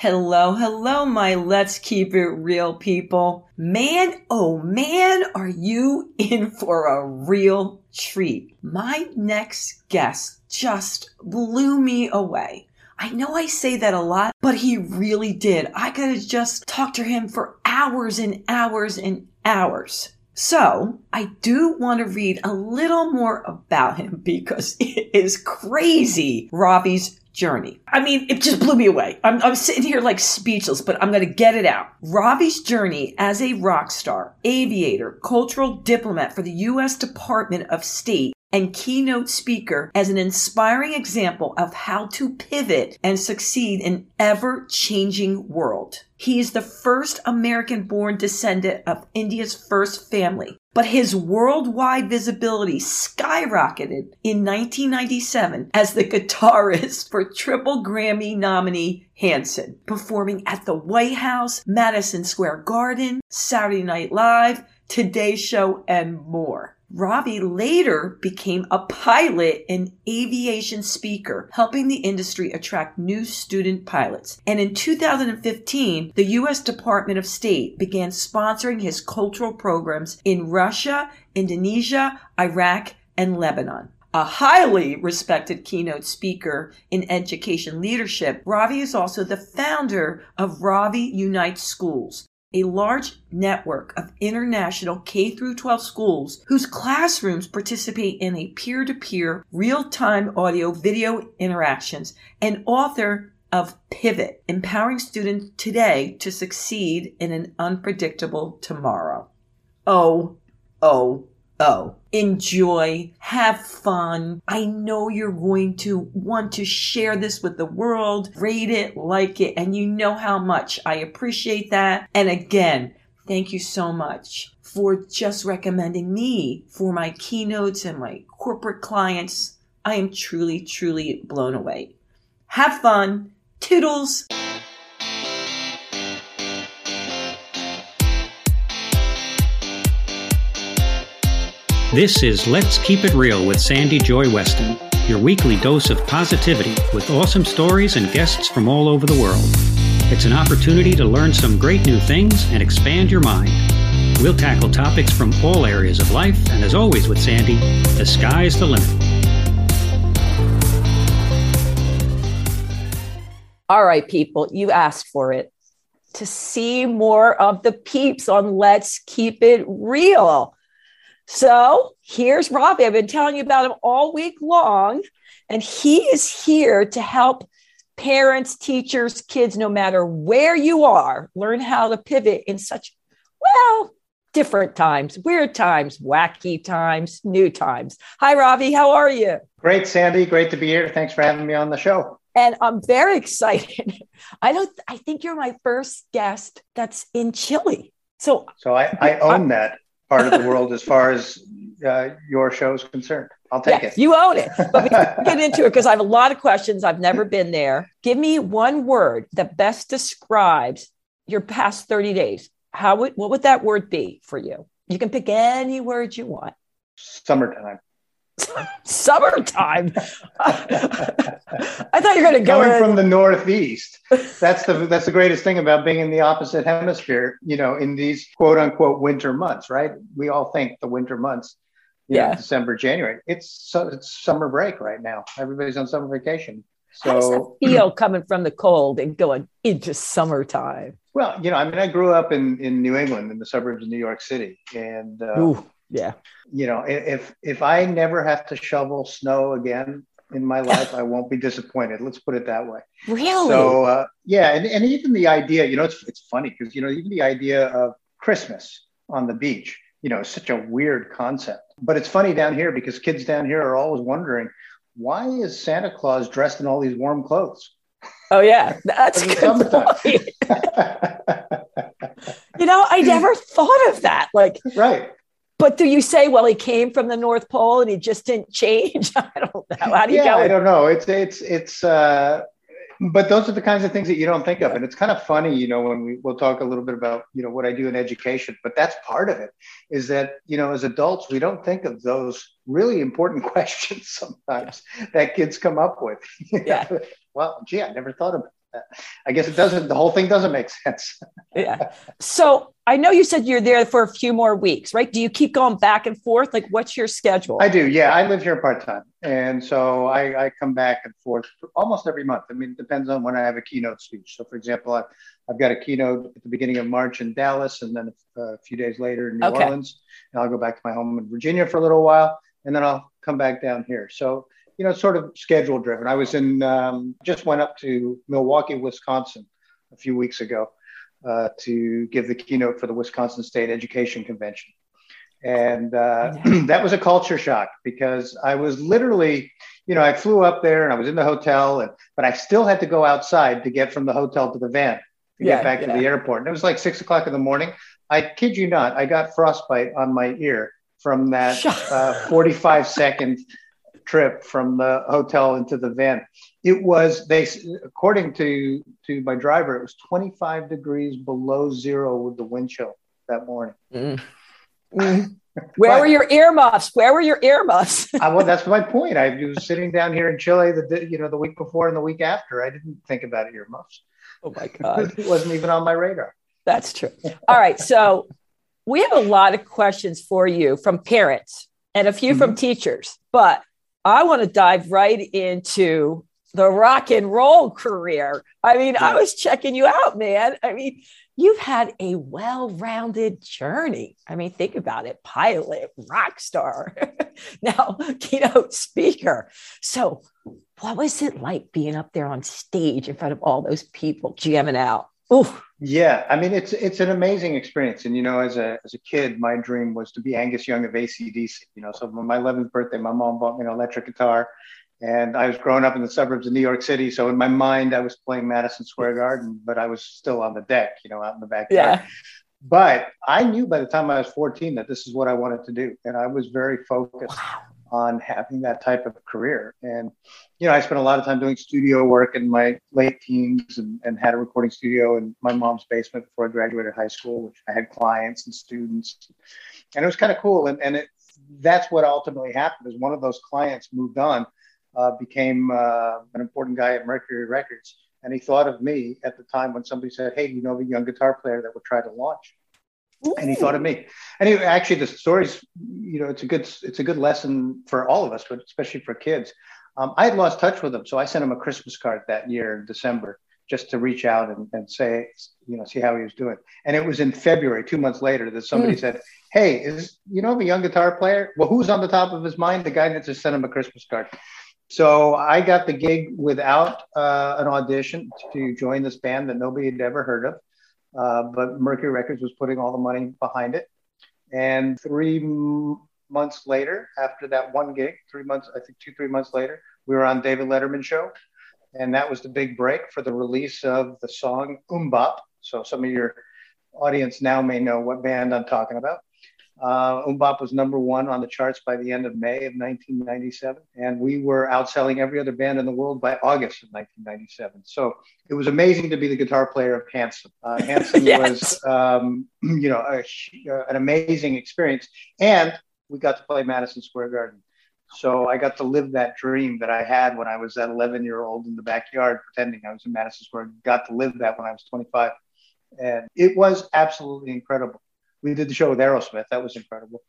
Hello, hello, my let's keep it real people. Man, oh man, are you in for a real treat. My next guest just blew me away. I know I say that a lot, but he really did. I could have just talked to him for hours and hours and hours. So I do want to read a little more about him because it is crazy. Ravi's journey. I mean, it just blew me away. I'm, I'm sitting here like speechless, but I'm going to get it out. Ravi's journey as a rock star, aviator, cultural diplomat for the U.S. Department of State and keynote speaker as an inspiring example of how to pivot and succeed in ever changing world. He is the first American born descendant of India's first family, but his worldwide visibility skyrocketed in 1997 as the guitarist for triple Grammy nominee Hanson, performing at the White House, Madison Square Garden, Saturday Night Live, Today Show, and more. Ravi later became a pilot and aviation speaker, helping the industry attract new student pilots. And in 2015, the U.S. Department of State began sponsoring his cultural programs in Russia, Indonesia, Iraq, and Lebanon. A highly respected keynote speaker in education leadership, Ravi is also the founder of Ravi Unite Schools, a large network of international K 12 schools whose classrooms participate in a peer-to-peer real-time audio video interactions and author of Pivot, empowering students today to succeed in an unpredictable tomorrow. Oh, oh, Oh, enjoy, have fun. I know you're going to want to share this with the world, rate it, like it, and you know how much I appreciate that. And again, thank you so much for just recommending me for my keynotes and my corporate clients. I am truly, truly blown away. Have fun. Toodles. This is Let's Keep It Real with Sandy Joy Weston, your weekly dose of positivity with awesome stories and guests from all over the world. It's an opportunity to learn some great new things and expand your mind. We'll tackle topics from all areas of life, and as always with Sandy, the sky's the limit. All right, people, you asked for it. To see more of the peeps on Let's Keep It Real. So here's Ravi. I've been telling you about him all week long, and he is here to help parents, teachers, kids, no matter where you are, learn how to pivot in such, well, different times, weird times, wacky times, new times. Hi, Ravi. How are you? Great, Sandy. Great to be here. Thanks for having me on the show. And I'm very excited. I don't, I think you're my first guest that's in Chile. So, so I, I own that part of the world as far as uh, your show is concerned. I'll take yeah, it. You own it. But get into it because I have a lot of questions. I've never been there. Give me one word that best describes your past 30 days. How would what would that word be for you? You can pick any word you want. Summertime. Summertime. I thought you were going to go coming in. from the northeast. That's the that's the greatest thing about being in the opposite hemisphere. You know, in these quote unquote winter months, right? We all think the winter months. yeah, know, December, January. It's it's summer break right now. Everybody's on summer vacation. So How does that feel coming from the cold and going into summertime? Well, you know, I mean, I grew up in in New England, in the suburbs of New York City, and uh, yeah, you know, if if I never have to shovel snow again in my life, I won't be disappointed. Let's put it that way. Really? So uh, yeah, and, and even the idea, you know, it's it's funny because you know even the idea of Christmas on the beach, you know, is such a weird concept. But it's funny down here because kids down here are always wondering why is Santa Claus dressed in all these warm clothes? Oh yeah, that's good point. you know, I never thought of that. Like, right but do you say, well, he came from the North Pole and he just didn't change? I don't know. How do you yeah, go? I don't know. It's it's it's. Uh, but those are the kinds of things that you don't think of, and it's kind of funny, you know, when we we'll talk a little bit about you know what I do in education. But that's part of it. Is that you know as adults we don't think of those really important questions sometimes that kids come up with. Yeah. well, gee, I never thought of that. I guess it doesn't. The whole thing doesn't make sense. yeah. So I know you said you're there for a few more weeks, right? Do you keep going back and forth? Like, what's your schedule? I do. Yeah, I live here part time, and so I, I, come back and forth almost every month. I mean, it depends on when I have a keynote speech. So, for example, I, I've got a keynote at the beginning of March in Dallas, and then a, a few days later in New okay. Orleans. And I'll go back to my home in Virginia for a little while, and then I'll come back down here. So you know, sort of schedule driven. I was in, um, just went up to Milwaukee, Wisconsin a few weeks ago uh, to give the keynote for the Wisconsin State Education Convention. And uh, that was a culture shock because I was literally, you know, I flew up there and I was in the hotel, and, but I still had to go outside to get from the hotel to the van to yeah, get back yeah. to the airport. And it was like six o'clock in the morning. I kid you not, I got frostbite on my ear from that uh, 45 second trip from the hotel into the van. It was they according to to my driver, it was 25 degrees below zero with the wind chill that morning. Mm. Mm. Where but, were your earmuffs? Where were your earmuffs? I, well, that's my point. I was sitting down here in Chile the you know the week before and the week after. I didn't think about earmuffs. Oh my god, it wasn't even on my radar. That's true. All right, so we have a lot of questions for you from parents and a few mm-hmm. from teachers, but I want to dive right into the rock and roll career. I mean, I was checking you out, man. I mean, you've had a well rounded journey. I mean, think about it pilot, rock star, now keynote speaker. So, what was it like being up there on stage in front of all those people jamming out? Oh, yeah. I mean, it's it's an amazing experience. And you know, as a as a kid, my dream was to be Angus Young of AC/DC. You know, so on my 11th birthday, my mom bought me an electric guitar, and I was growing up in the suburbs of New York City. So in my mind, I was playing Madison Square Garden, but I was still on the deck. You know, out in the backyard. Yeah. But I knew by the time I was 14 that this is what I wanted to do, and I was very focused. Wow on having that type of career. And, you know, I spent a lot of time doing studio work in my late teens and, and had a recording studio in my mom's basement before I graduated high school, which I had clients and students. And it was kind of cool. And, and it, that's what ultimately happened is one of those clients moved on, uh, became uh, an important guy at Mercury Records. And he thought of me at the time when somebody said, Hey, you know the young guitar player that we're trying to launch? Ooh. and he thought of me. And he, actually, the stories, you know, it's a good it's a good lesson for all of us, but especially for kids. Um, I had lost touch with him, so I sent him a Christmas card that year in December just to reach out and, and say, you know, see how he was doing. And it was in February, two months later, that somebody mm. said, "Hey, is you know a young guitar player? Well, who's on the top of his mind? The guy that just sent him a Christmas card." So I got the gig without uh, an audition to join this band that nobody had ever heard of. Uh, but Mercury Records was putting all the money behind it. And three m- months later, after that one gig, three months, I think two, three months later, we were on David Letterman show. And that was the big break for the release of the song MMMBop. So some of your audience now may know what band I'm talking about. Uh, MMMBop was number one on the charts by the end of May of 1997, and we were outselling every other band in the world by August of 1997. So it was amazing to be the guitar player of Hanson. Uh, Hanson yes. was, um, you know, a, uh, an amazing experience, and we got to play Madison Square Garden. So I got to live that dream that I had when I was that 11 year old in the backyard pretending I was in Madison Square. Got to live that when I was 25, and it was absolutely incredible we did the show with Aerosmith. That was incredible.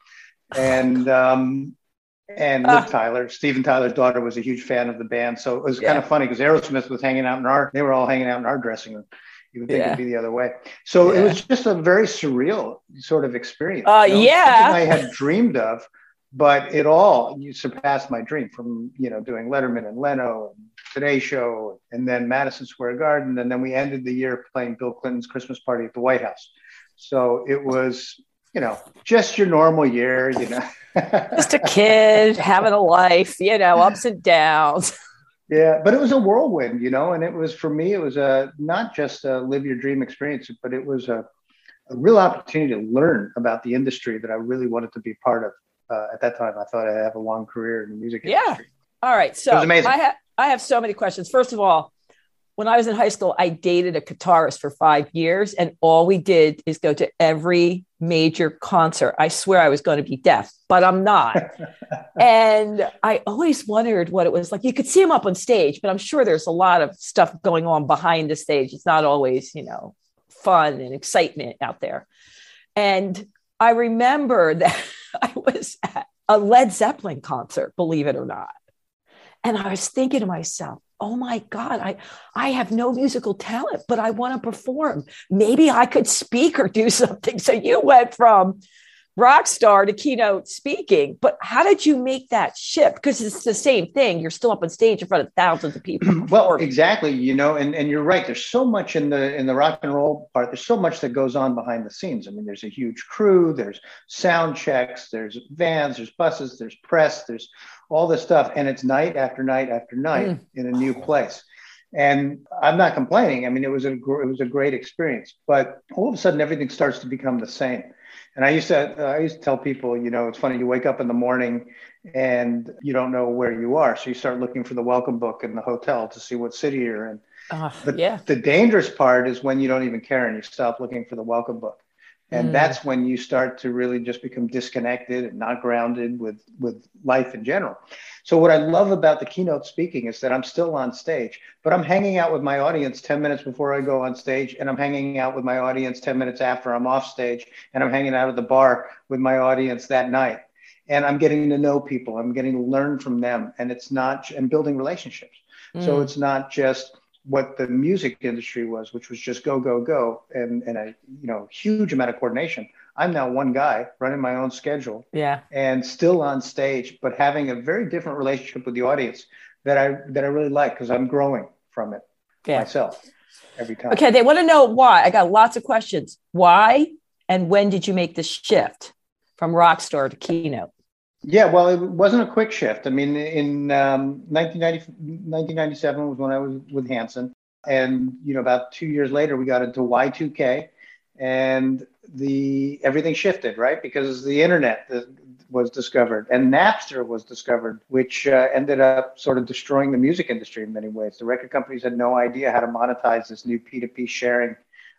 And um, and Liv uh, Tyler, Steven Tyler's daughter, was a huge fan of the band. So it was yeah. kind of funny because Aerosmith was hanging out in our, they were all hanging out in our dressing room. You would think yeah. it'd be the other way. So yeah. it was just a very surreal sort of experience. Uh, you know, yeah. I had dreamed of, but it all you surpassed my dream from you know doing Letterman and Leno and Today Show and then Madison Square Garden and then we ended the year playing Bill Clinton's Christmas party at the White House. So it was, you know, just your normal year, you know. just a kid having a life, you know, ups and downs. Yeah, but it was a whirlwind, you know, and it was for me, it was a not just a live your dream experience, but it was a, a real opportunity to learn about the industry that I really wanted to be part of. Uh, at that time, I thought I'd have a long career in the music yeah. industry. Yeah. All right. So I, ha- I have so many questions. First of all, when I was in high school, I dated a guitarist for five years, and all we did is go to every major concert. I swear I was going to be deaf, but I'm not. and I always wondered what it was like. You could see him up on stage, but I'm sure there's a lot of stuff going on behind the stage. It's not always, you know, fun and excitement out there. And I remember that I was at a Led Zeppelin concert, believe it or not. And I was thinking to myself, oh my god i i have no musical talent but i want to perform. Maybe i could speak or do something. So you went from rock star to keynote speaking but how did you make that shift because it's the same thing you're still up on stage in front of thousands of people well exactly you know and, and you're right there's so much in the in the rock and roll part there's so much that goes on behind the scenes i mean there's a huge crew there's sound checks there's vans there's buses there's press there's all this stuff, and it's night after night after night mm. in a new place. And I'm not complaining. I mean, it was a it was a great experience, but all of a sudden everything starts to become the same. And I used to uh, I used to tell people, you know, it's funny. You wake up in the morning and you don't know where you are, so you start looking for the welcome book in the hotel to see what city you're in. Uh, but yeah. the dangerous part is when you don't even care and you stop looking for the welcome book and mm. that's when you start to really just become disconnected and not grounded with with life in general. So what i love about the keynote speaking is that i'm still on stage but i'm hanging out with my audience 10 minutes before i go on stage and i'm hanging out with my audience 10 minutes after i'm off stage and i'm hanging out at the bar with my audience that night. And i'm getting to know people. I'm getting to learn from them. And it's not and building relationships. Mm. so it's not just what the music industry was, which was just go, go, go, and, and a you know huge amount of coordination. I'm now one guy running my own schedule, yeah, and still on stage, but having a very different relationship with the audience that I that I really like because I'm growing from it yeah. myself every time. Okay, they want to know why. I got lots of questions. Why and when did you make the shift from Rockstar to Keynote? Yeah, well, it wasn't a quick shift. I mean, in um, 1990, 1997 was when I was with Hanson. And, you know, about two years later, we got into Y2K and the everything shifted, right? Because the internet was discovered and Napster was discovered, which uh, ended up sort of destroying the music industry in many ways. The record companies had no idea how to monetize this new P2P sharing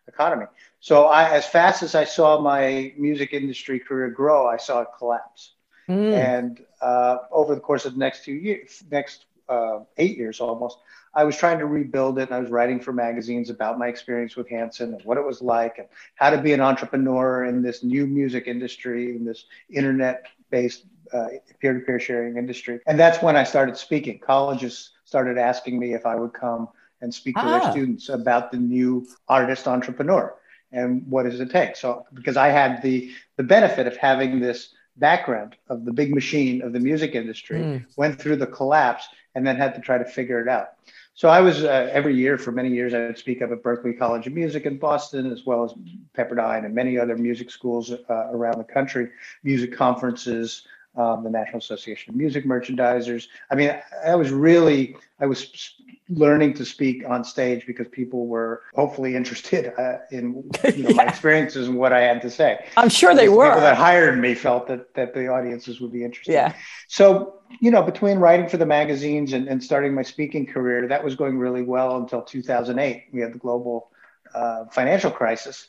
economy. So I, as fast as I saw my music industry career grow, I saw it collapse. Mm. And uh, over the course of the next two years, next uh, eight years almost, I was trying to rebuild it. And I was writing for magazines about my experience with Hanson and what it was like and how to be an entrepreneur in this new music industry, in this internet based uh, peer to peer sharing industry. And that's when I started speaking. Colleges started asking me if I would come and speak to ah. their students about the new artist entrepreneur and what does it take. So, because I had the, the benefit of having this background of the big machine of the music industry, mm. went through the collapse, and then had to try to figure it out. So I was uh, every year for many years, I would speak up at Berklee College of Music in Boston, as well as Pepperdine and many other music schools uh, around the country, music conferences, um, the National Association of Music Merchandisers. I mean, I was really, I was learning to speak on stage because people were hopefully interested uh, in you know, yeah. my experiences and what I had to say. I'm sure they the were. People that hired me felt that that the audiences would be interested. Yeah. So you know, between writing for the magazines and, and starting my speaking career, that was going really well until 2008. We had the global uh, financial crisis,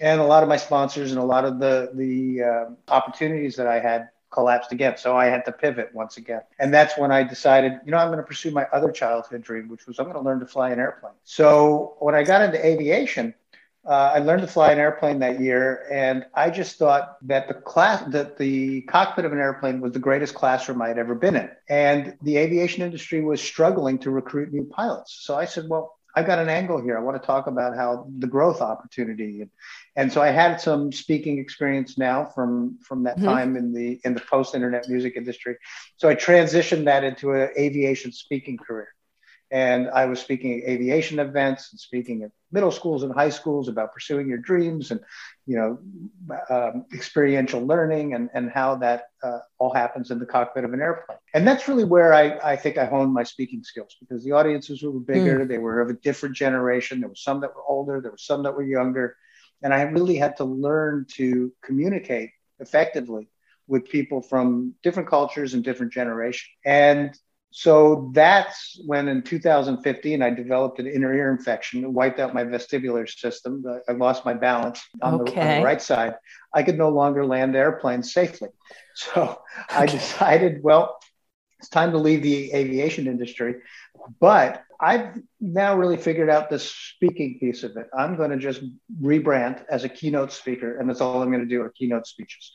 and a lot of my sponsors and a lot of the the uh, opportunities that I had collapsed again. So I had to pivot once again. And that's when I decided, you know, I'm going to pursue my other childhood dream, which was I'm going to learn to fly an airplane. So when I got into aviation, uh, I learned to fly an airplane that year, and I just thought that the class, that the cockpit of an airplane was the greatest classroom I had ever been in, and the aviation industry was struggling to recruit new pilots. So I said, well, I've got an angle here. I want to talk about how the growth opportunity, and, and so I had some speaking experience now from from that mm-hmm. time in the in the post internet music industry. So I transitioned that into an aviation speaking career, and I was speaking at aviation events and speaking at middle schools and high schools about pursuing your dreams and you know um, experiential learning and, and how that uh, all happens in the cockpit of an airplane. And that's really where I, I think i honed my speaking skills because the audiences were bigger. Mm. they were of a different generation. There were some that were older. There were some that were younger. And i really had to learn to communicate effectively with people from different cultures and different generations and so that's when in 2015 I developed an inner ear infection, wiped out my vestibular system. I lost my balance on, okay. the, on the right side. I could no longer land airplanes safely. So okay. I decided, well, it's time to leave the aviation industry. But I've now really figured out the speaking piece of it. I'm going to just rebrand as a keynote speaker, and that's all I'm going to do are keynote speeches.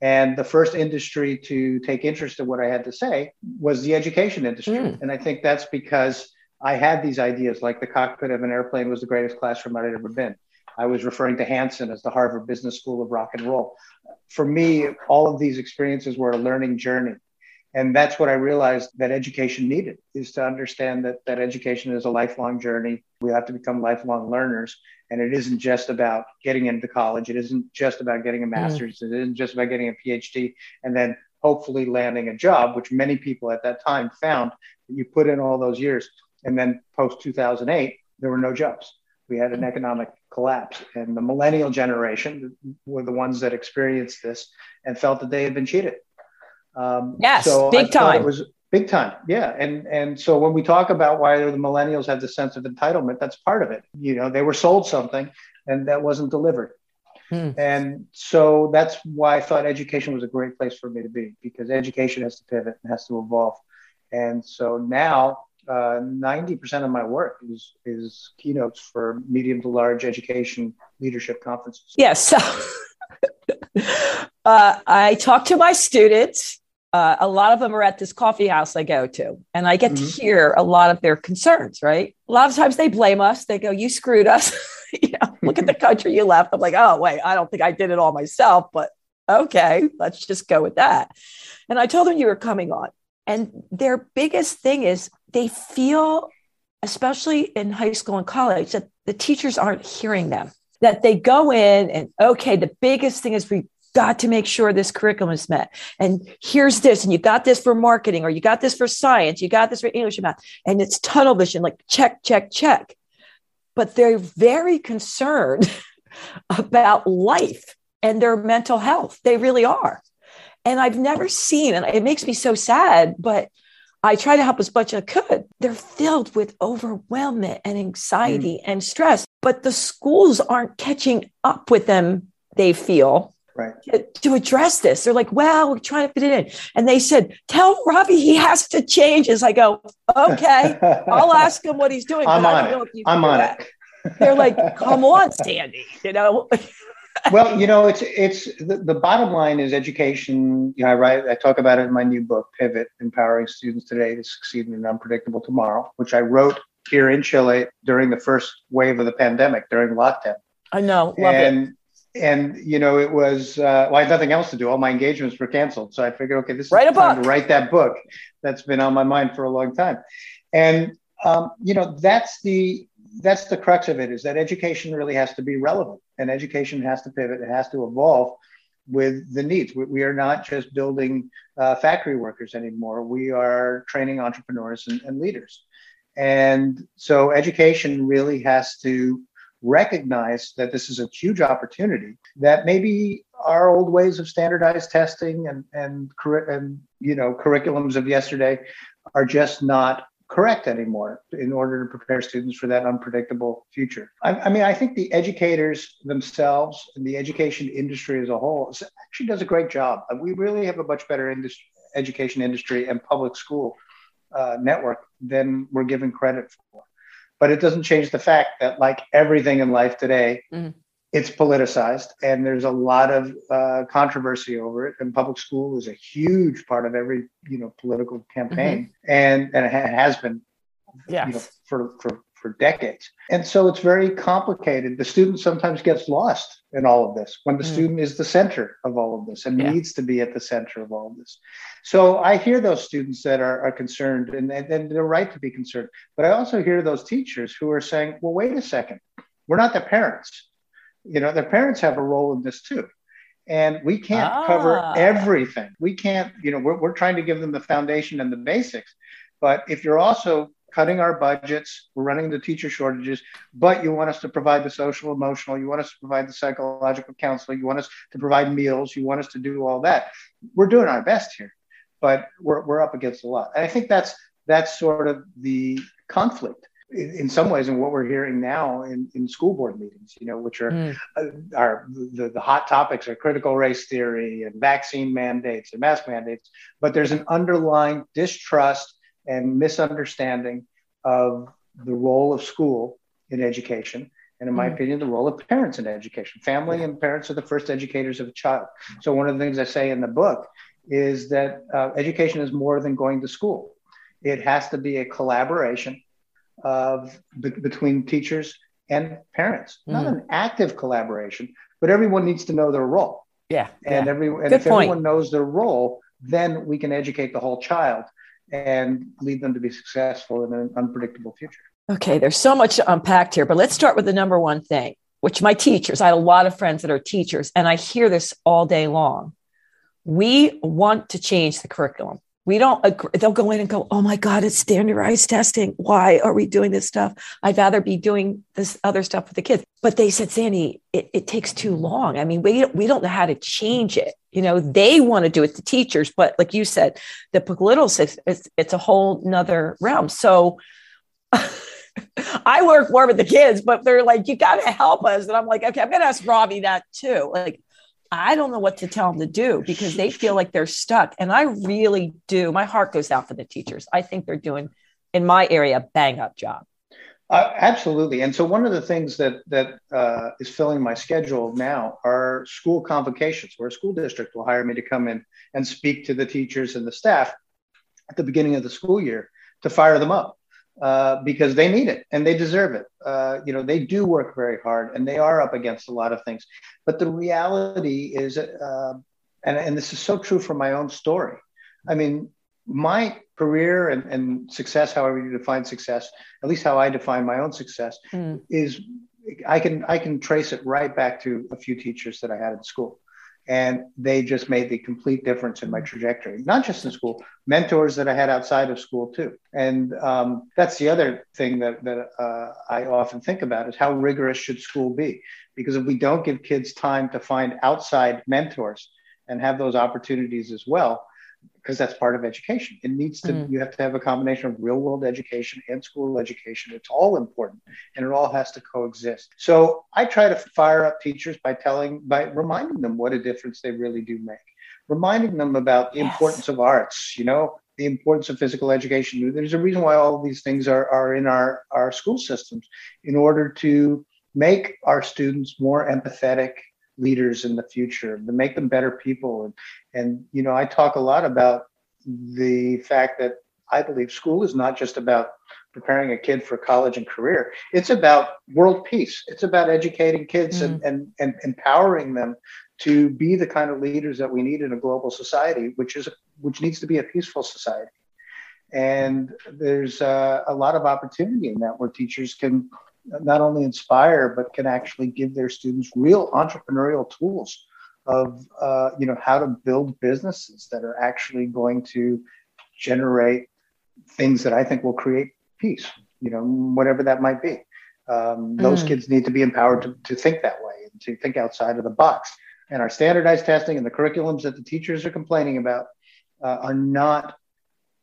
And the first industry to take interest in what I had to say was the education industry. Mm. And I think that's because I had these ideas like the cockpit of an airplane was the greatest classroom I'd ever been. I was referring to Hanson as the Harvard Business School of Rock and Roll. For me, all of these experiences were a learning journey. And that's what I realized that education needed is to understand that, that education is a lifelong journey. We have to become lifelong learners. And it isn't just about getting into college. It isn't just about getting a master's. Mm. It isn't just about getting a PhD and then hopefully landing a job, which many people at that time found that you put in all those years. And then post 2008, there were no jobs. We had an mm. economic collapse. And the millennial generation were the ones that experienced this and felt that they had been cheated um, yes, so big time. It was big time, yeah. And and so when we talk about why the millennials have the sense of entitlement, that's part of it. You know, they were sold something, and that wasn't delivered. Hmm. And so that's why I thought education was a great place for me to be because education has to pivot and has to evolve. And so now, uh, 90% of my work is, is keynotes for medium to large education leadership conferences. Yes. so uh, I talk to my students uh, a lot of them are at this coffee house I go to, and I get mm-hmm. to hear a lot of their concerns, right? A lot of times they blame us. They go, You screwed us. you know, look at the country you left. I'm like, Oh, wait, I don't think I did it all myself, but okay, let's just go with that. And I told them you were coming on. And their biggest thing is they feel, especially in high school and college, that the teachers aren't hearing them that they go in and okay the biggest thing is we got to make sure this curriculum is met. And here's this, and you got this for marketing, or you got this for science, you got this for English and math. And it's tunnel vision, like check, check, check. But they're very concerned about life and their mental health. They really are. And I've never seen, and it makes me so sad, but I try to help as much as I could. They're filled with overwhelmment and anxiety mm. and stress, but the schools aren't catching up with them, they feel right. to, address this. They're like, well, we're trying to fit it in. And they said, tell Robbie he has to change. As I go, okay, I'll ask him what he's doing. I'm on it. I'm on that. it. They're like, come on, Sandy, you know. well, you know, it's it's the, the bottom line is education. You know, I write, I talk about it in my new book, Pivot: Empowering Students Today to Succeed in an Unpredictable Tomorrow, which I wrote here in Chile during the first wave of the pandemic during lockdown. I know, love and, it and you know it was uh, well i had nothing else to do. All my engagements were canceled. So i figured okay this write is time to write that book that's been on my mind for a long time. And um, you know that's the that's the crux of it is that education really has to be relevant and education has to pivot. It has to evolve with the needs. We, we are not just building uh, factory workers anymore. We are training entrepreneurs and, and leaders. And so education really has to recognize that this is a huge opportunity that maybe our old ways of standardized testing and and and you know curriculums of yesterday are just not correct anymore in order to prepare students for that unpredictable future. I, I, mean, I think the educators themselves and the education industry as a whole actually does a great job. We really have a much better industry, education industry and public school uh, network than we're given credit for but it doesn't change the fact that like everything in life today mm-hmm. it's politicized and there's a lot of uh, controversy over it and public school is a huge part of every you know political campaign mm-hmm. and and it has been yes. you know for for for decades. And so it's very complicated. The student sometimes gets lost in all of this when the mm. student is the center of all of this and yeah. needs to be at the center of all of this. So I hear those students that are, are concerned and, and they're right to be concerned. But I also hear those teachers who are saying, well, wait a second, we're not the parents. You know, their parents have a role in this too and we can't ah. cover everything. We can't, you know, we're, we're trying to give them the foundation and the basics. But if you're also cutting our budgets, we're running the teacher shortages, but you want us to provide the social emotional, you want us to provide the psychological counseling, you want us to provide meals, you want us to do all that. We're doing our best here. but we're, we're up against a lot. And I think that's that's sort of the conflict in, in some ways in what we're hearing now in, in school board meetings, you know, which are mm. uh, are the, the hot topics are critical race theory and vaccine mandates and mask mandates, but there's an underlying distrust and misunderstanding of the role of school in education and in my mm. opinion, the role of parents in education. Family and parents are the first educators of a child. So, one of the things I say in the book is that uh, education is more than going to school. It has to be a collaboration of be- between teachers and parents, mm. not an active collaboration, but everyone needs to know their role. Yeah. And yeah. every and if point. everyone knows their role, then we can educate the whole child and lead them to be successful in an unpredictable future. Okay, there's so much unpacked here, but let's start with the number one thing, which my teachers, I have a lot of friends that are teachers, and I hear this all day long. We want to change the curriculum. We don't agree. They'll go in and go, Oh my God, it's standardized testing. Why are we doing this stuff? I'd rather be doing this other stuff with the kids. But they said, Sandy, it, it takes too long. I mean, we, we don't know how to change it. You know, they want to do it, the teachers, but like you said, the political system, it's, it's a whole nother realm. So I work more with the kids, but they're like, you got to help us. And I'm like, okay, I'm going to ask Robbie that too. Like, I don't know what to tell them to do because they feel like they're stuck. And I really do. My heart goes out for the teachers. I think they're doing, in my area, a bang up job. Uh, absolutely. And so one of the things that that uh, is filling my schedule now are school convocations, where a school district will hire me to come in and speak to the teachers and the staff at the beginning of the school year to fire them up uh, because they need it and they deserve it. Uh, you know, they do work very hard and they are up against a lot of things. But the reality is, uh, and, and this is so true for my own story. I mean, my career and, and success, however you define success, at least how I define my own success, mm. is I can I can trace it right back to a few teachers that I had in school and they just made the complete difference in my trajectory not just in school mentors that i had outside of school too. And um, that's the other thing that, that uh, i often think about is how rigorous should school be? Because if we don't give kids time to find outside mentors and have those opportunities as well because that's part of education. It needs to, mm. you have to have a combination of real world education and school education. It's all important and it all has to coexist. So I try to fire up teachers by telling, by reminding them what a difference they really do make, reminding them about the yes. importance of arts, you know, the importance of physical education. There's a reason why all of these things are, are in our, our school systems in order to make our students more empathetic leaders in the future to make them better people. And and you know i talk a lot about the fact that i believe school is not just about preparing a kid for college and career. It's about world peace. It's about educating kids mm. and, and and empowering them to be the kind of leaders that we need in a global society which is which needs to be a peaceful society. And there's uh, a lot of opportunity in that where teachers can not only inspire but can actually give their students real entrepreneurial tools of uh, you know how to build businesses that are actually going to generate things that I think will create peace. You know, whatever that might be. Um, those mm. kids need to be empowered to, to think that way and to think outside of the box. And our standardized testing and the curriculums that the teachers are complaining about uh, are not,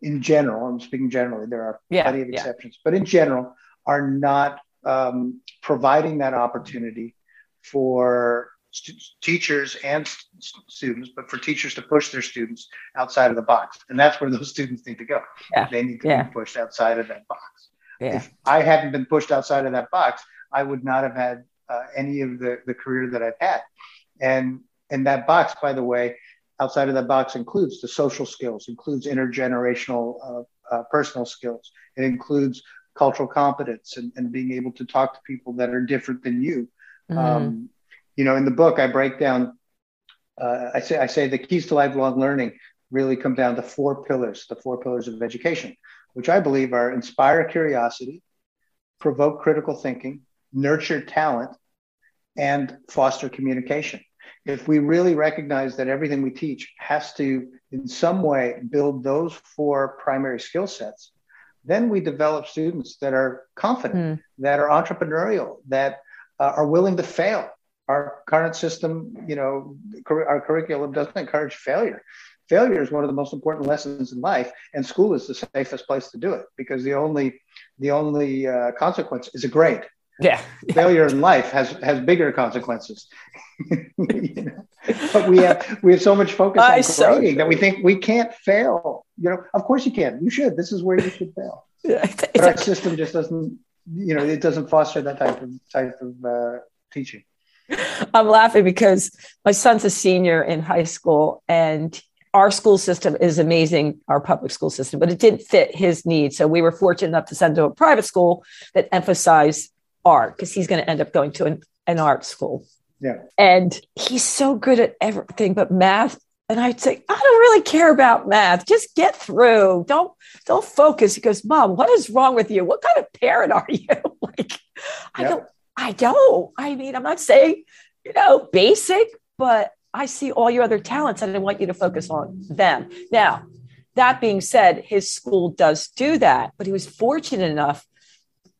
in general, I'm speaking generally, there are yeah, plenty of exceptions, yeah. but in general, are not um, providing that opportunity for st- teachers and st- students, but for teachers to push their students outside of the box. And that's where those students need to go. Yeah. They need to yeah. be pushed outside of that box. Yeah. If I hadn't been pushed outside of that box, I would not have had uh, any of the, the career that I've had. And and that box, by the way, outside of that box includes the social skills, includes intergenerational uh, uh, personal skills. It includes cultural competence and, and being able to talk to people that are different than you. Mm-hmm. Um, you know, in the book, I break down. Uh, I say I say the keys to lifelong learning really come down to four pillars, the four pillars of education, which I believe are inspire curiosity, provoke critical thinking, nurture talent, and foster communication. If we really recognize that everything we teach has to, in some way, build those four primary skill sets, then we develop students that are confident, mm. that are entrepreneurial, that uh, are willing to fail. Our current system, you know, cur- our curriculum doesn't encourage failure. failure is one of the most important lessons in life, and school is the safest place to do it because the only the only uh, consequence is a grade. Yeah. Failure in life has has bigger consequences. you know? But we have we have so much focus on so that we think we can't fail. You know, of course you can. You should. This is where you should fail. but our system just doesn't. You know, it doesn't foster that type of type of uh, teaching. I'm laughing because my son's a senior in high school and our school system is amazing, our public school system, but it didn't fit his needs. So we were fortunate enough to send him to a private school that emphasized art because he's going to end up going to an, an art school. Yeah. And he's so good at everything but math. And I'd say, I don't really care about math. Just get through. Don't don't focus. He goes, Mom, what is wrong with you? What kind of parent are you? like, I don't, I don't. I mean, I'm not saying, you know, basic, but I see all your other talents and I want you to focus on them. Now, that being said, his school does do that, but he was fortunate enough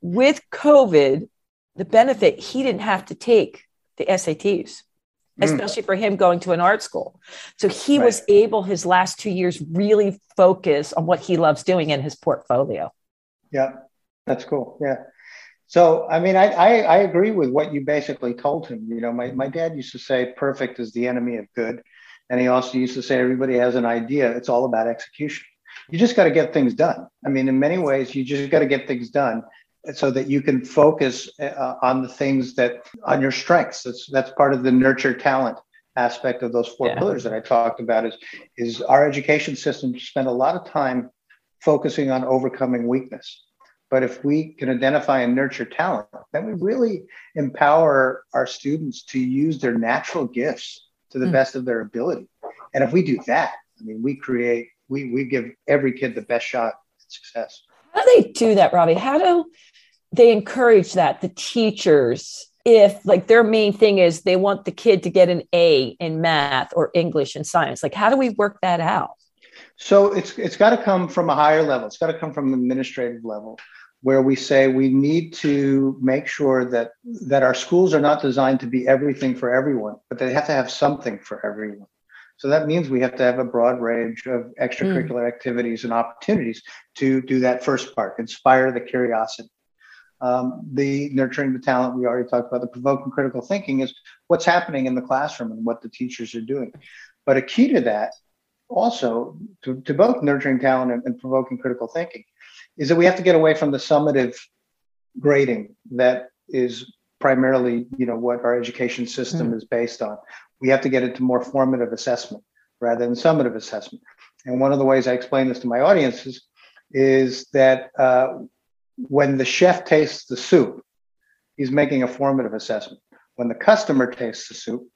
with COVID, the benefit he didn't have to take the SATs, mm. especially for him going to an art school. So he right. was able his last two years really focus on what he loves doing in his portfolio. Yeah, that's cool. Yeah. So, I mean, I, I, I, agree with what you basically told him. You know, my, my dad used to say perfect is the enemy of good. And he also used to say everybody has an idea. It's all about execution. You just got to get things done. I mean, in many ways, you just got to get things done so that you can focus uh, on the things that on your strengths. That's, that's part of the nurture talent aspect of those four yeah. pillars that I talked about is, is our education system spend a lot of time focusing on overcoming weakness but if we can identify and nurture talent, then we really empower our students to use their natural gifts to the mm. best of their ability. And if we do that, I mean, we create, we, we give every kid the best shot at success. How do they do that, Robbie? How do they encourage that, the teachers? If like their main thing is they want the kid to get an A in math or English and science, like how do we work that out? So it's it's got to come from a higher level. It's got to come from the administrative level where we say we need to make sure that that our schools are not designed to be everything for everyone, but they have to have something for everyone. So that means we have to have a broad range of extracurricular mm. activities and opportunities to do that first part, inspire the curiosity. Um, the nurturing the talent we already talked about, the provoking critical thinking is what's happening in the classroom and what the teachers are doing. But a key to that also to, to both nurturing talent and, and provoking critical thinking is that we have to get away from the summative grading that is primarily you know what our education system mm. is based on we have to get into more formative assessment rather than summative assessment and one of the ways i explain this to my audiences is that uh, when the chef tastes the soup he's making a formative assessment. When the customer tastes the soup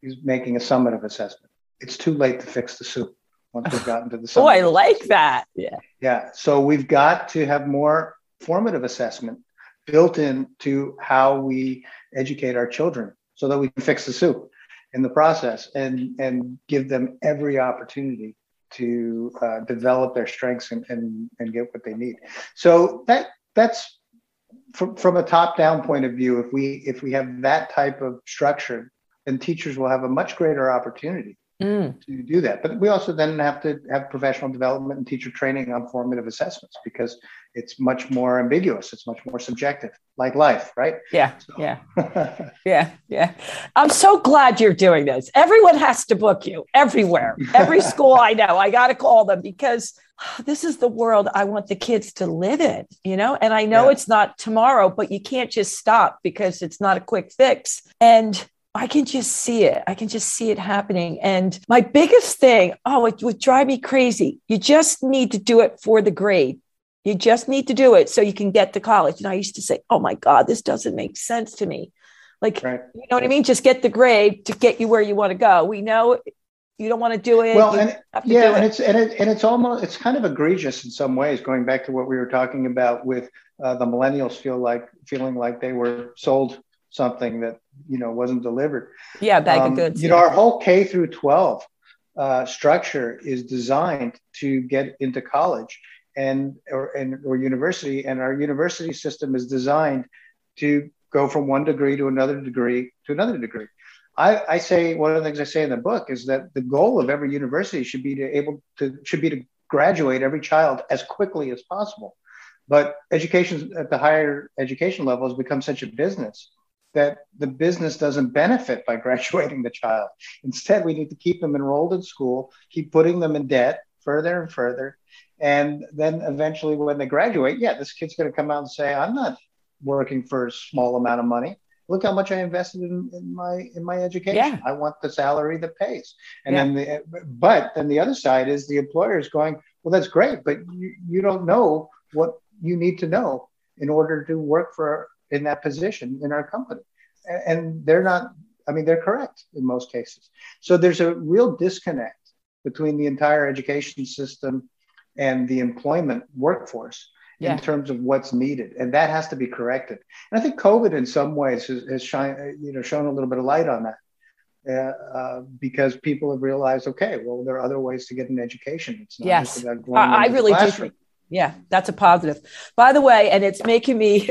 he's making a summative assessment. It's too late to fix the soup once we've gotten to the oh i like that. Yeah. Yeah so we've got to have more formative assessment built into how we educate our children so that we can fix the soup in the process and and give them every opportunity to uh, develop their strengths and, and and get what they need. So that that's from, from a top down point of view if we if we have that type of structure then teachers will have a much greater opportunity mm. to do that. But we also then have to have professional development and teacher training on formative assessments because it's much more ambiguous. It's much more subjective, like life, right? Yeah, so. yeah, yeah, yeah. I'm so glad you're doing this. Everyone has to book you everywhere. Every school I know, I got to call them because this is the world I want the kids to live in, you know? And I know yeah. it's not tomorrow, but you can't just stop because it's not a quick fix. And I can just see it. I can just see it happening. And my biggest thing, oh, it would drive me crazy. You just need to do it for the grade. You just need to do it so you can get to college. And I used to say, oh my God, this doesn't make sense to me. Like, right. you know what I mean? Just get the grade to get you where you want to go. We know you don't want to do it. Well, and yeah, and it. it's and it and it's almost it's kind of egregious in some ways. Going back to what we were talking about with uh, the millennials feel like feeling like they were sold something that you know wasn't delivered. Yeah, bag um, of goods. You know, our whole K through 12 uh, structure is designed to get into college and or and or university, and our university system is designed to go from one degree to another degree to another degree. I, I say one of the things I say in the book is that the goal of every university should be to able to should be to graduate every child as quickly as possible. But education at the higher education level has become such a business that the business doesn't benefit by graduating the child. Instead, we need to keep them enrolled in school, keep putting them in debt further and further. And then eventually, when they graduate, yeah, this kid's going to come out and say, I'm not working for a small amount of money. Look how much I invested in, in my in my education. Yeah. I want the salary that pays. And yeah. then the but then the other side is the employer is going, well, that's great, but you, you don't know what you need to know in order to work for in that position in our company. And they're not, I mean, they're correct in most cases. So there's a real disconnect between the entire education system and the employment workforce yeah. in terms of what's needed. And that has to be corrected. And I think COVID in some ways has, has shine, you know, shown a little bit of light on that. Uh, uh, because people have realized, okay, well, there are other ways to get an education. It's not yes. just about going I, I really do think yeah, that's a positive. By the way, and it's making me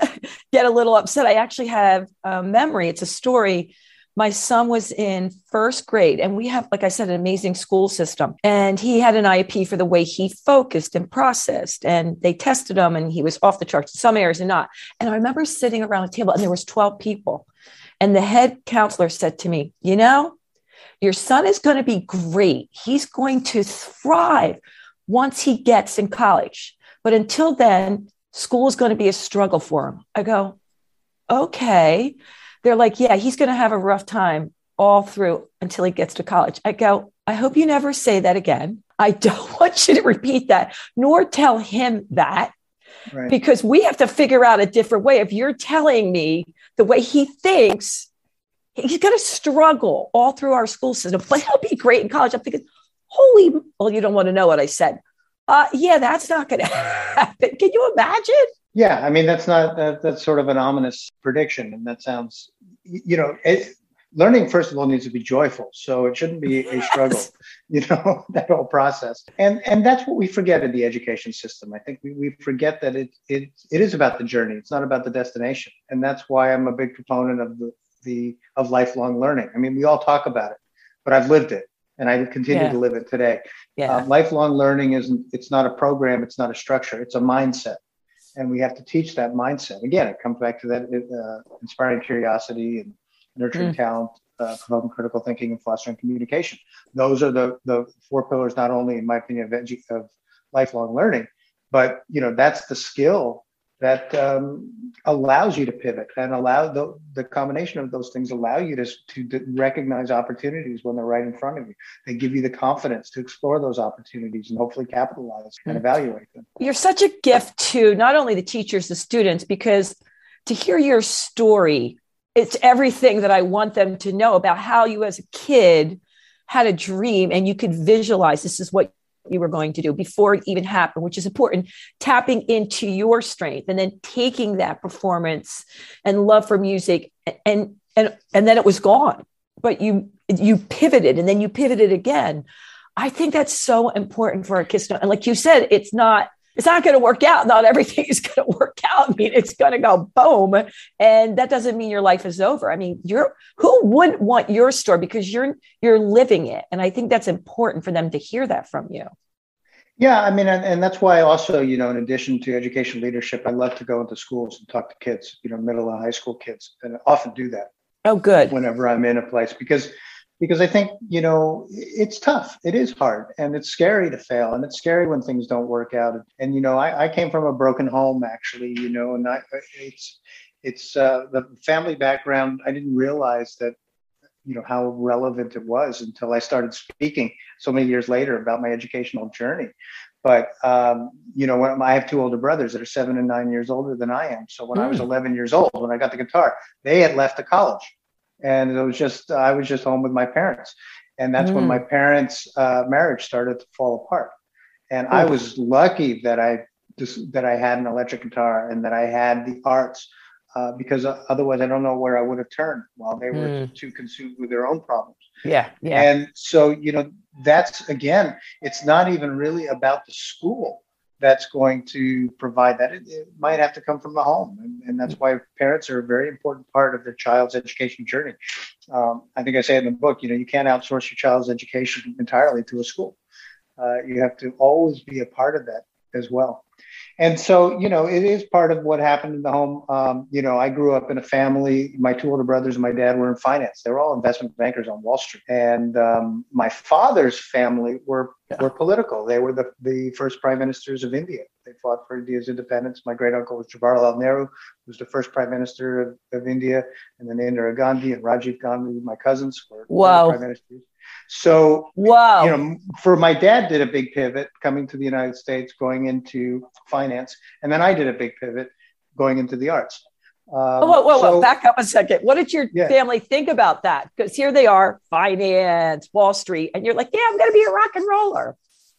get a little upset. I actually have a memory. It's a story. My son was in first grade, and we have, like I said, an amazing school system. And he had an IEP for the way he focused and processed. And they tested him, and he was off the charts in some areas and not. And I remember sitting around a table, and there was 12 people. And the head counselor said to me, "You know, your son is going to be great. He's going to thrive." Once he gets in college. But until then, school is going to be a struggle for him. I go, okay. They're like, yeah, he's going to have a rough time all through until he gets to college. I go, I hope you never say that again. I don't want you to repeat that, nor tell him that. Right. Because we have to figure out a different way. If you're telling me the way he thinks, he's going to struggle all through our school system, but he'll be great in college. I'm thinking, holy, well, you don't want to know what I said. Uh, yeah, that's not going to happen. Can you imagine? Yeah, I mean, that's not, that, that's sort of an ominous prediction. And that sounds, you know, it, learning, first of all, needs to be joyful. So it shouldn't be a struggle, you know, that whole process. And, and that's what we forget in the education system. I think we, we forget that it, it, it is about the journey. It's not about the destination. And that's why I'm a big proponent of the, the, of lifelong learning. I mean, we all talk about it, but I've lived it and I continue yeah. to live it today. Yeah. Uh, lifelong learning isn't, it's not a program, it's not a structure, it's a mindset. And we have to teach that mindset. Again, it comes back to that uh, inspiring curiosity and nurturing mm. talent, uh, promoting critical thinking and fostering communication. Those are the, the four pillars, not only in my opinion, of, edu- of lifelong learning, but you know that's the skill that um, allows you to pivot and allow the, the combination of those things allow you to, to recognize opportunities when they're right in front of you they give you the confidence to explore those opportunities and hopefully capitalize and hmm. evaluate them you're such a gift to not only the teachers the students because to hear your story it's everything that i want them to know about how you as a kid had a dream and you could visualize this is what you were going to do before it even happened, which is important. Tapping into your strength and then taking that performance and love for music and and and then it was gone. But you you pivoted and then you pivoted again. I think that's so important for our kids. And like you said, it's not it's not going to work out. Not everything is going to work out. I mean, it's going to go boom. And that doesn't mean your life is over. I mean, you're who wouldn't want your story because you're you're living it. And I think that's important for them to hear that from you. Yeah, I mean, and, and that's why also, you know, in addition to education leadership, I love to go into schools and talk to kids, you know, middle and high school kids, and I often do that. Oh, good. Whenever I'm in a place, because because I think you know it's tough. It is hard, and it's scary to fail, and it's scary when things don't work out. And you know, I, I came from a broken home, actually, you know, and I, it's it's uh, the family background. I didn't realize that you know how relevant it was until I started speaking so many years later about my educational journey. But um, you know, when I have two older brothers that are seven and nine years older than I am. So when mm. I was hmm. 11 years old, when I got the guitar, they had left the college and it was just I was just home with my parents, and that's mm. when my mm. parents' uh, marriage started to fall apart. And I was lucky that I just, that I had an electric guitar and that I had the arts, uh, because otherwise I don't know where I would have turned while they were mm. too consumed with their own problems. Yeah, yeah. And so you know that's again, it's not even really about the school that's going to provide that. It, it might have to come from the home. And, and, that's why parents are a very important part of their child's education journey. Um, I think I say in the book, you know, you can't outsource your child's education entirely to a school. Uh, you have to always be a part of that as well. And so, you know, it is part of what happened in the home. Um, you know, I grew up in a family. My two older brothers and my dad were in finance. They were all investment bankers on Wall Street. And um, my father's family were were political. They were the, the first prime ministers of India. They fought for India's independence. My great uncle was Jawaharlal Nehru, who was the first prime minister of, of India, and then Indira Gandhi and Rajiv Gandhi, my cousins, were wow. prime ministers. So, wow. you know, for my dad did a big pivot coming to the United States, going into finance, and then I did a big pivot going into the arts. Um, whoa, whoa, whoa, so, back up a second. What did your yeah. family think about that? Because here they are, finance, Wall Street, and you're like, yeah, I'm going to be a rock and roller.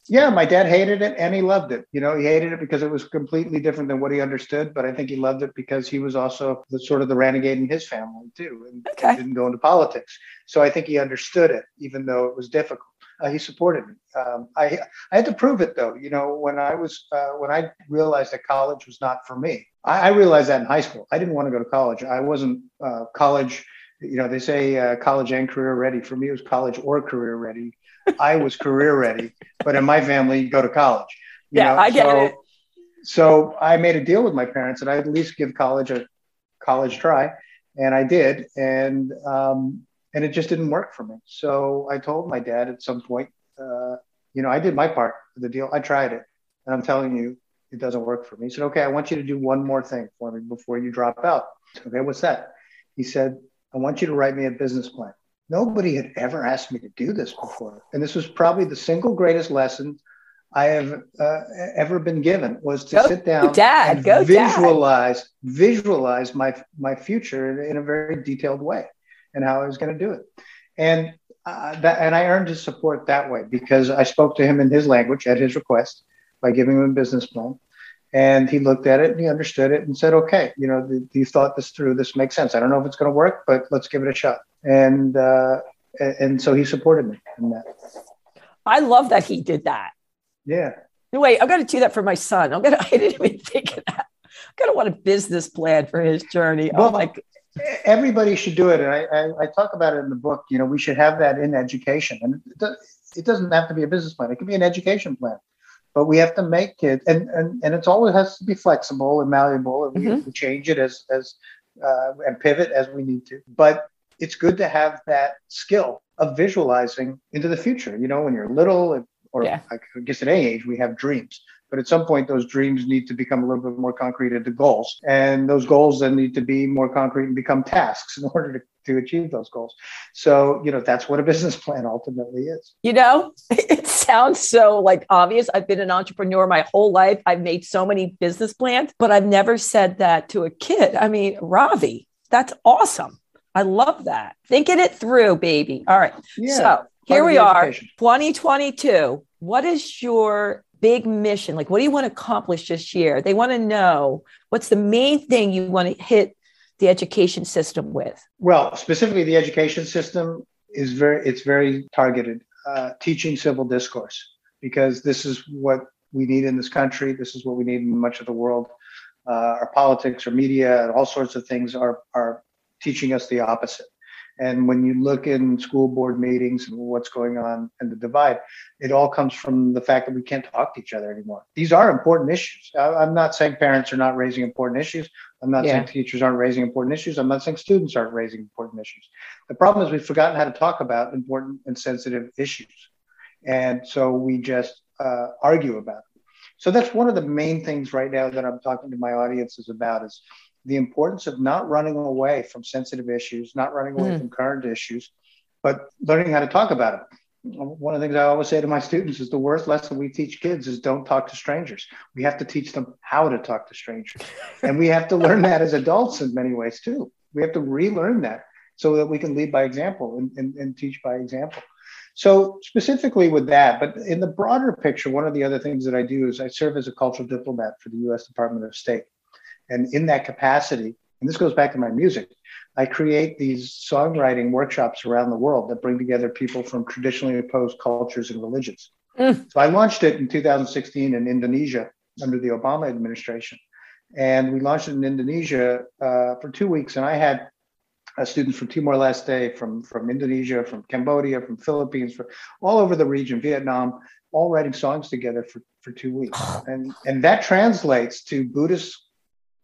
Yeah, my dad hated it and he loved it. You know, he hated it because it was completely different than what he understood, but I think he loved it because he was also the sort of the renegade in his family too, and okay. didn't go into politics. So I think he understood it, even though it was difficult. Uh, he supported me. Um, I I had to prove it though. You know, when I was uh, when I realized that college was not for me, I, I, realized that in high school. I didn't want to go to college. I wasn't uh, college. You know, they say uh, college and career ready. For me, it was college or career ready I was career ready, but in my family, you go to college. yeah, know? I get so, it. So I made a deal with my parents that I'd at least give college a college try, and I did, and um, and it just didn't work for me. So I told my dad at some point, uh, you know, I did my part of the deal. I tried it, and I'm telling you, it doesn't work for me. He said, okay, I want you to do one more thing for me before you drop out. Okay, what's that? He said, I want you to write me a business plan. Nobody had ever asked me to do this before. And this was probably the single greatest lesson I have uh, ever been given was to go, sit down dad, and go visualize dad. visualize my my future in, a very detailed way and how I was going to do it. And uh, that and I earned his support that way because I spoke to him in his language at his request by giving him a business plan. And he looked at it and he understood it and said, okay, you know, you thought this through. This makes sense. I don't know if it's going to work, but let's give it a shot and uh, and so he supported me in that. I love that he did that. Yeah. No, wait, I'm going to do that for my son. I'm to. I didn't even think of that. I'm to want a business plan for his journey. Oh well, oh my. Everybody should do it, and I, I, I, talk about it in the book. You know, we should have that in education, and it doesn't have to be a business plan. It can be an education plan, but we have to make it, and and and it's always has to be flexible and malleable, and we, mm-hmm. change it as as uh, and pivot as we need to. But it's good to have that skill of visualizing into the future. You know, when you're little, or yeah. I guess at any age, we have dreams. But at some point, those dreams need to become a little bit more concrete into goals. And those goals then need to be more concrete and become tasks in order to, to achieve those goals. So, you know, that's what a business plan ultimately is. You know, it sounds so like obvious. I've been an entrepreneur my whole life. I've made so many business plans, but I've never said that to a kid. I mean, Ravi, that's awesome. I love that. Thinking it through, baby. All right. Yeah, so here we are, 2022. What is your big mission? Like, what do you want to accomplish this year? They want to know what's the main thing you want to hit the education system with? Well, specifically, the education system is very, it's very targeted, uh, teaching civil discourse, because this is what we need in this country. This is what we need in much of the world. Uh, our politics, our media, and all sorts of things are, are teaching us the opposite. And when you look in school board meetings and what's going on and the divide, it all comes from the fact that we can't talk to each other anymore. These are important issues. I'm not saying parents are not raising important issues. I'm not yeah. saying teachers aren't raising important issues. I'm not saying students aren't raising important issues. The problem is we've forgotten how to talk about important and sensitive issues. And so we just uh, argue about it. So that's one of the main things right now that I'm talking to my audiences about is the importance of not running away from sensitive issues, not running away mm. from current issues, but learning how to talk about them. One of the things I always say to my students is the worst lesson we teach kids is don't talk to strangers. We have to teach them how to talk to strangers. and we have to learn that as adults in many ways too. We have to relearn that so that we can lead by example and, and, and teach by example. So specifically with that, but in the broader picture, one of the other things that I do is I serve as a cultural diplomat for the U.S. Department of State. And in that capacity, and this goes back to my music, I create these songwriting workshops around the world that bring together people from traditionally opposed cultures and religions. Mm. So I launched it in 2016 in Indonesia under the Obama administration. And we launched it in Indonesia uh, for two weeks. And I had a student from Timor Leste, from, from Indonesia, from Cambodia, from Philippines, from all over the region, Vietnam, all writing songs together for, for two weeks. And, and that translates to Buddhist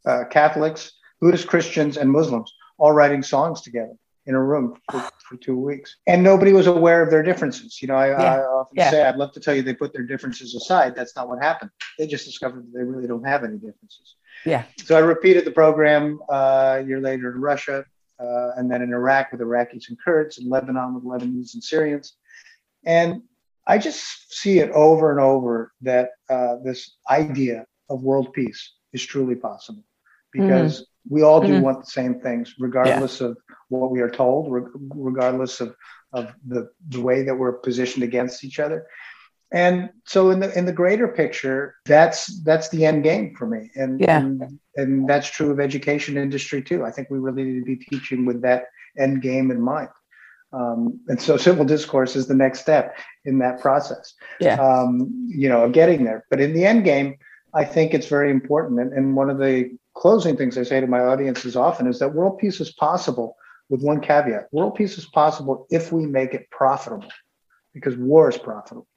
uh, Catholics, Buddhist Christians, and Muslims all writing songs together in a room for, for two weeks. And nobody was aware of their differences. You know, I, yeah. I often yeah. say, I'd love to tell you they put their differences aside. That's not what happened. They just discovered that they really don't have any differences. Yeah. So I repeated the program uh, a year later in Russia, uh, and then in Iraq with Iraqis and Kurds, and Lebanon with Lebanese and Syrians. And I just see it over and over that uh, this idea of world peace is truly possible because mm-hmm. we all do mm-hmm. want the same things, regardless yeah. of what we are told, re- regardless of, of the, the way that we're positioned against each other. And so in the in the greater picture, that's that's the end game for me. And, yeah. and and that's true of education industry too. I think we really need to be teaching with that end game in mind. Um, and so civil discourse is the next step in that process. Yeah. Um, you know, of getting there. But in the end game, I think it's very important. And, and one of the closing things I say to my audiences often is that world peace is possible with one caveat. World peace is possible if we make it profitable, because war is profitable.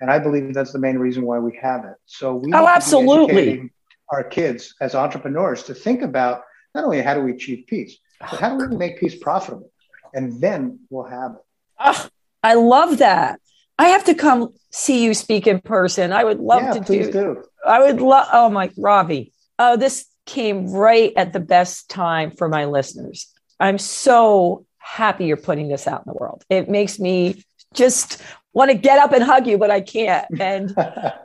And I believe that's the main reason why we have it. So we oh, absolutely our kids as entrepreneurs to think about not only how do we achieve peace, but how do we make peace profitable, and then we'll have it. Oh, I love that. I have to come see you speak in person. I would love yeah, to do. do. I would love. Oh my, Ravi. Oh, this came right at the best time for my listeners. I'm so happy you're putting this out in the world. It makes me just want to get up and hug you, but I can't. And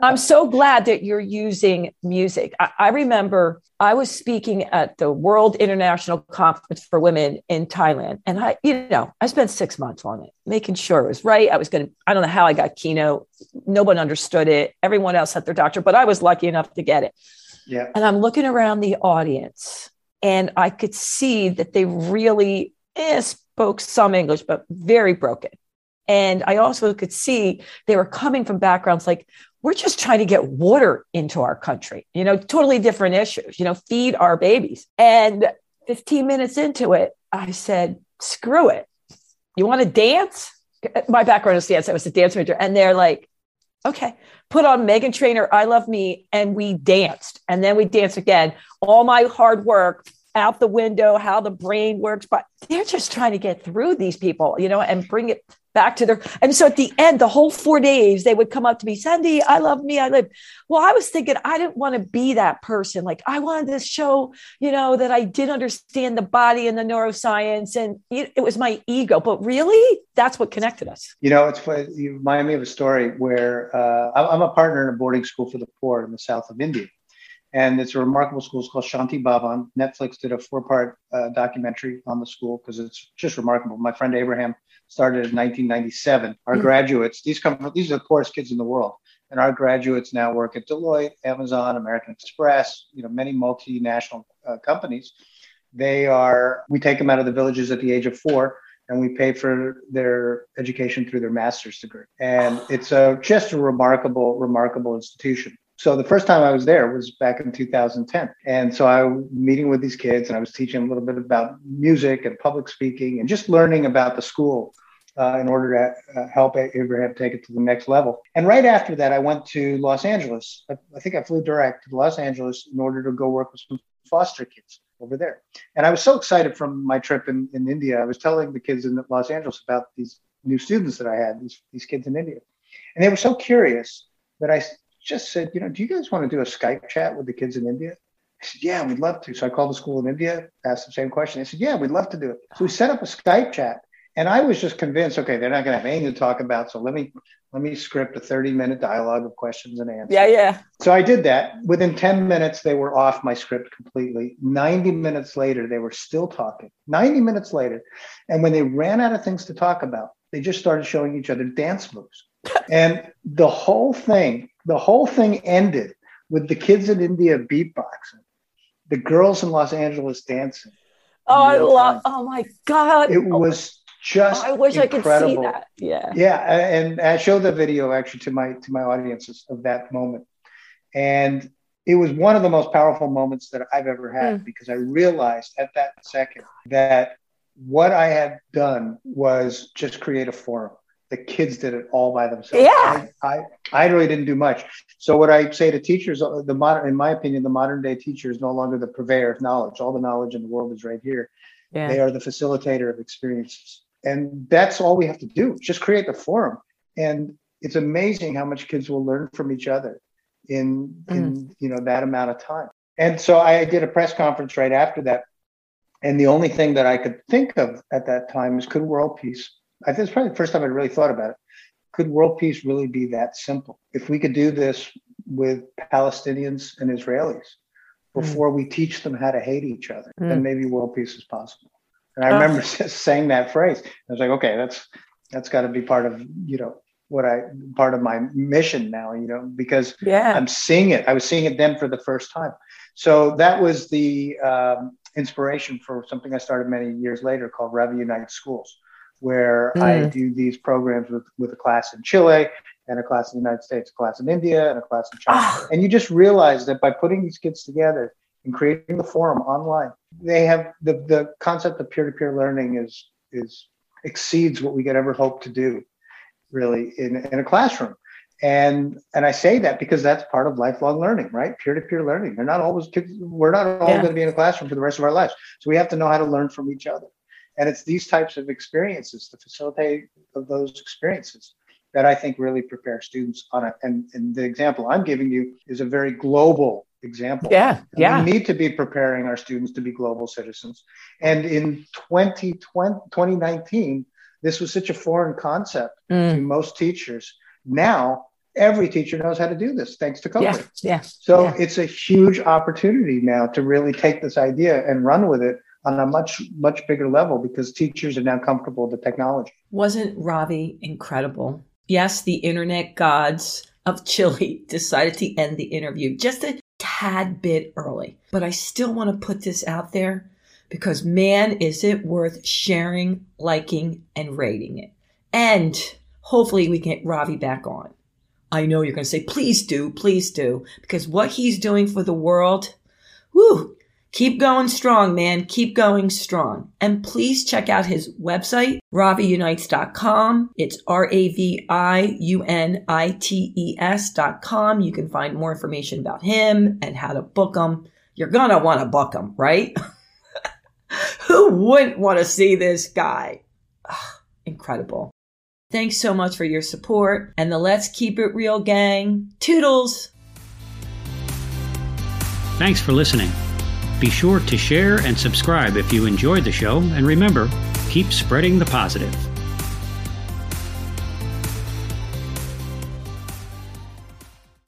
I'm so glad that you're using music. I, I, remember I was speaking at the World International Conference for Women in Thailand. And I, you know, I spent six months on it, making sure it was right. I was going to, I don't know how I got keynote. No one understood it. Everyone else had their doctor, but I was lucky enough to get it. Yeah. And I'm looking around the audience and I could see that they really eh, spoke some English, but very broken. And I also could see they were coming from backgrounds like, we're just trying to get water into our country, you know, totally different issues, you know, feed our babies. And 15 minutes into it, I said, screw it. You want to dance? My background is dance. I was a dance major. And they're like, okay, put on Meghan Trainor, I Love Me. And we danced. And then we danced again. All my hard work out the window, how the brain works, but they're just trying to get through these people, you know, and bring it back to their and so at the end the whole four days they would come up to me sandy i love me i live well i was thinking i didn't want to be that person like i wanted to show you know that i did understand the body and the neuroscience and it was my ego but really that's what connected us you know it's you remind me of a story where uh, i'm a partner in a boarding school for the poor in the south of india and it's a remarkable school. It's called Shanti Bhavan. Netflix did a four-part uh, documentary on the school because it's just remarkable. My friend Abraham started in 1997. Our mm graduates, these come from, these are the poorest kids in the world. And our graduates now work at Deloitte, Amazon, American Express, you know, many multinational uh, companies. They are, we take them out of the villages at the age of four and we pay for their education through their master's degree. And it's a, just a remarkable, remarkable institution. So the first time I was there was back in 2010. And so I was meeting with these kids and I was teaching a little bit about music and public speaking and just learning about the school uh, in order to uh, help Abraham take it to the next level. And right after that, I went to Los Angeles. I, I think I flew direct to Los Angeles in order to go work with some foster kids over there. And I was so excited from my trip in, in India. I was telling the kids in Los Angeles about these new students that I had, these, these kids in India. And they were so curious that I just said, you know, do you guys want to do a Skype chat with the kids in India? I said, yeah, we'd love to. So I called the school in India, asked the same question. They said, yeah, we'd love to do it. So we set up a Skype chat. And I was just convinced, okay, they're not going to have anything to talk about. So let me let me script a 30 minute dialogue of questions and answers. Yeah, yeah. So I did that. Within 10 minutes, they were off my script completely. 90 minutes later, they were still talking. 90 minutes later. And when they ran out of things to talk about, they just started showing each other dance moves. and the whole thing, the whole thing ended with the kids in India beatboxing, the girls in Los Angeles dancing. Oh, I love! Oh my God! It was just. I wish incredible. I could see that. Yeah. Yeah, and I showed the video actually to my to my audiences of that moment, and it was one of the most powerful moments that I've ever had mm. because I realized at that second that what I had done was just create a forum. The kids did it all by themselves. Yeah. I, I, I really didn't do much. So what I say to teachers, uh, the modern, in my opinion, the modern day teacher is no longer the purveyor of knowledge. All the knowledge in the world is right here. Yeah. They are the facilitator of experiences. And that's all we have to do. Just create the forum. And it's amazing how much kids will learn from each other in mm. in you know that amount of time. And so I did a press conference right after that. And the only thing that I could think of at that time is could world peace, I think it's probably the first time I really thought about it. Could world peace really be that simple? If we could do this with Palestinians and Israelis mm. before mm. we teach them how to hate each other, mm. then maybe world peace is possible. And I oh. remember saying that phrase. I was like, okay, that's that's got to be part of you know what I part of my mission now, you know, because yeah. I'm seeing it. I was seeing it then for the first time. So that was the um, inspiration for something I started many years later called Ravi Unite Schools, where mm. I do these programs with, with a class in Chile and a class in the United States, a class in India, and a class in China. Oh. And you just realize that by putting these kids together and creating the forum online, they have the, the concept of peer-to-peer learning is is exceeds what we could ever hope to do really in, in a classroom. And and I say that because that's part of lifelong learning, right? Peer-to-peer learning. They're not always we're not all yeah. going to be in a classroom for the rest of our lives. So we have to know how to learn from each other. And it's these types of experiences, the facilitate of those experiences that I think really prepare students on it. And, and the example I'm giving you is a very global example. Yeah. And yeah. We need to be preparing our students to be global citizens. And in 2020, 2019, this was such a foreign concept mm. to most teachers. Now, every teacher knows how to do this thanks to COVID. Yeah. yeah. So yeah. it's a huge opportunity now to really take this idea and run with it on a much, much bigger level because teachers are now comfortable with the technology. Wasn't Ravi incredible? Yes, the internet gods of Chile decided to end the interview just a tad bit early. But I still want to put this out there because man, is it worth sharing, liking, and rating it. And hopefully we get Ravi back on. I know you're going to say, please do, please do, because what he's doing for the world, whoo, keep going strong, man. Keep going strong. And please check out his website, raviunites.com. It's R-A-V-I-U-N-I-T-E-S.com. You can find more information about him and how to book him. You're going to want to book him, right? Who wouldn't want to see this guy? Incredible. Thanks so much for your support and the Let's Keep It Real gang. Toodles! Thanks for listening. Be sure to share and subscribe if you enjoyed the show, and remember, keep spreading the positive.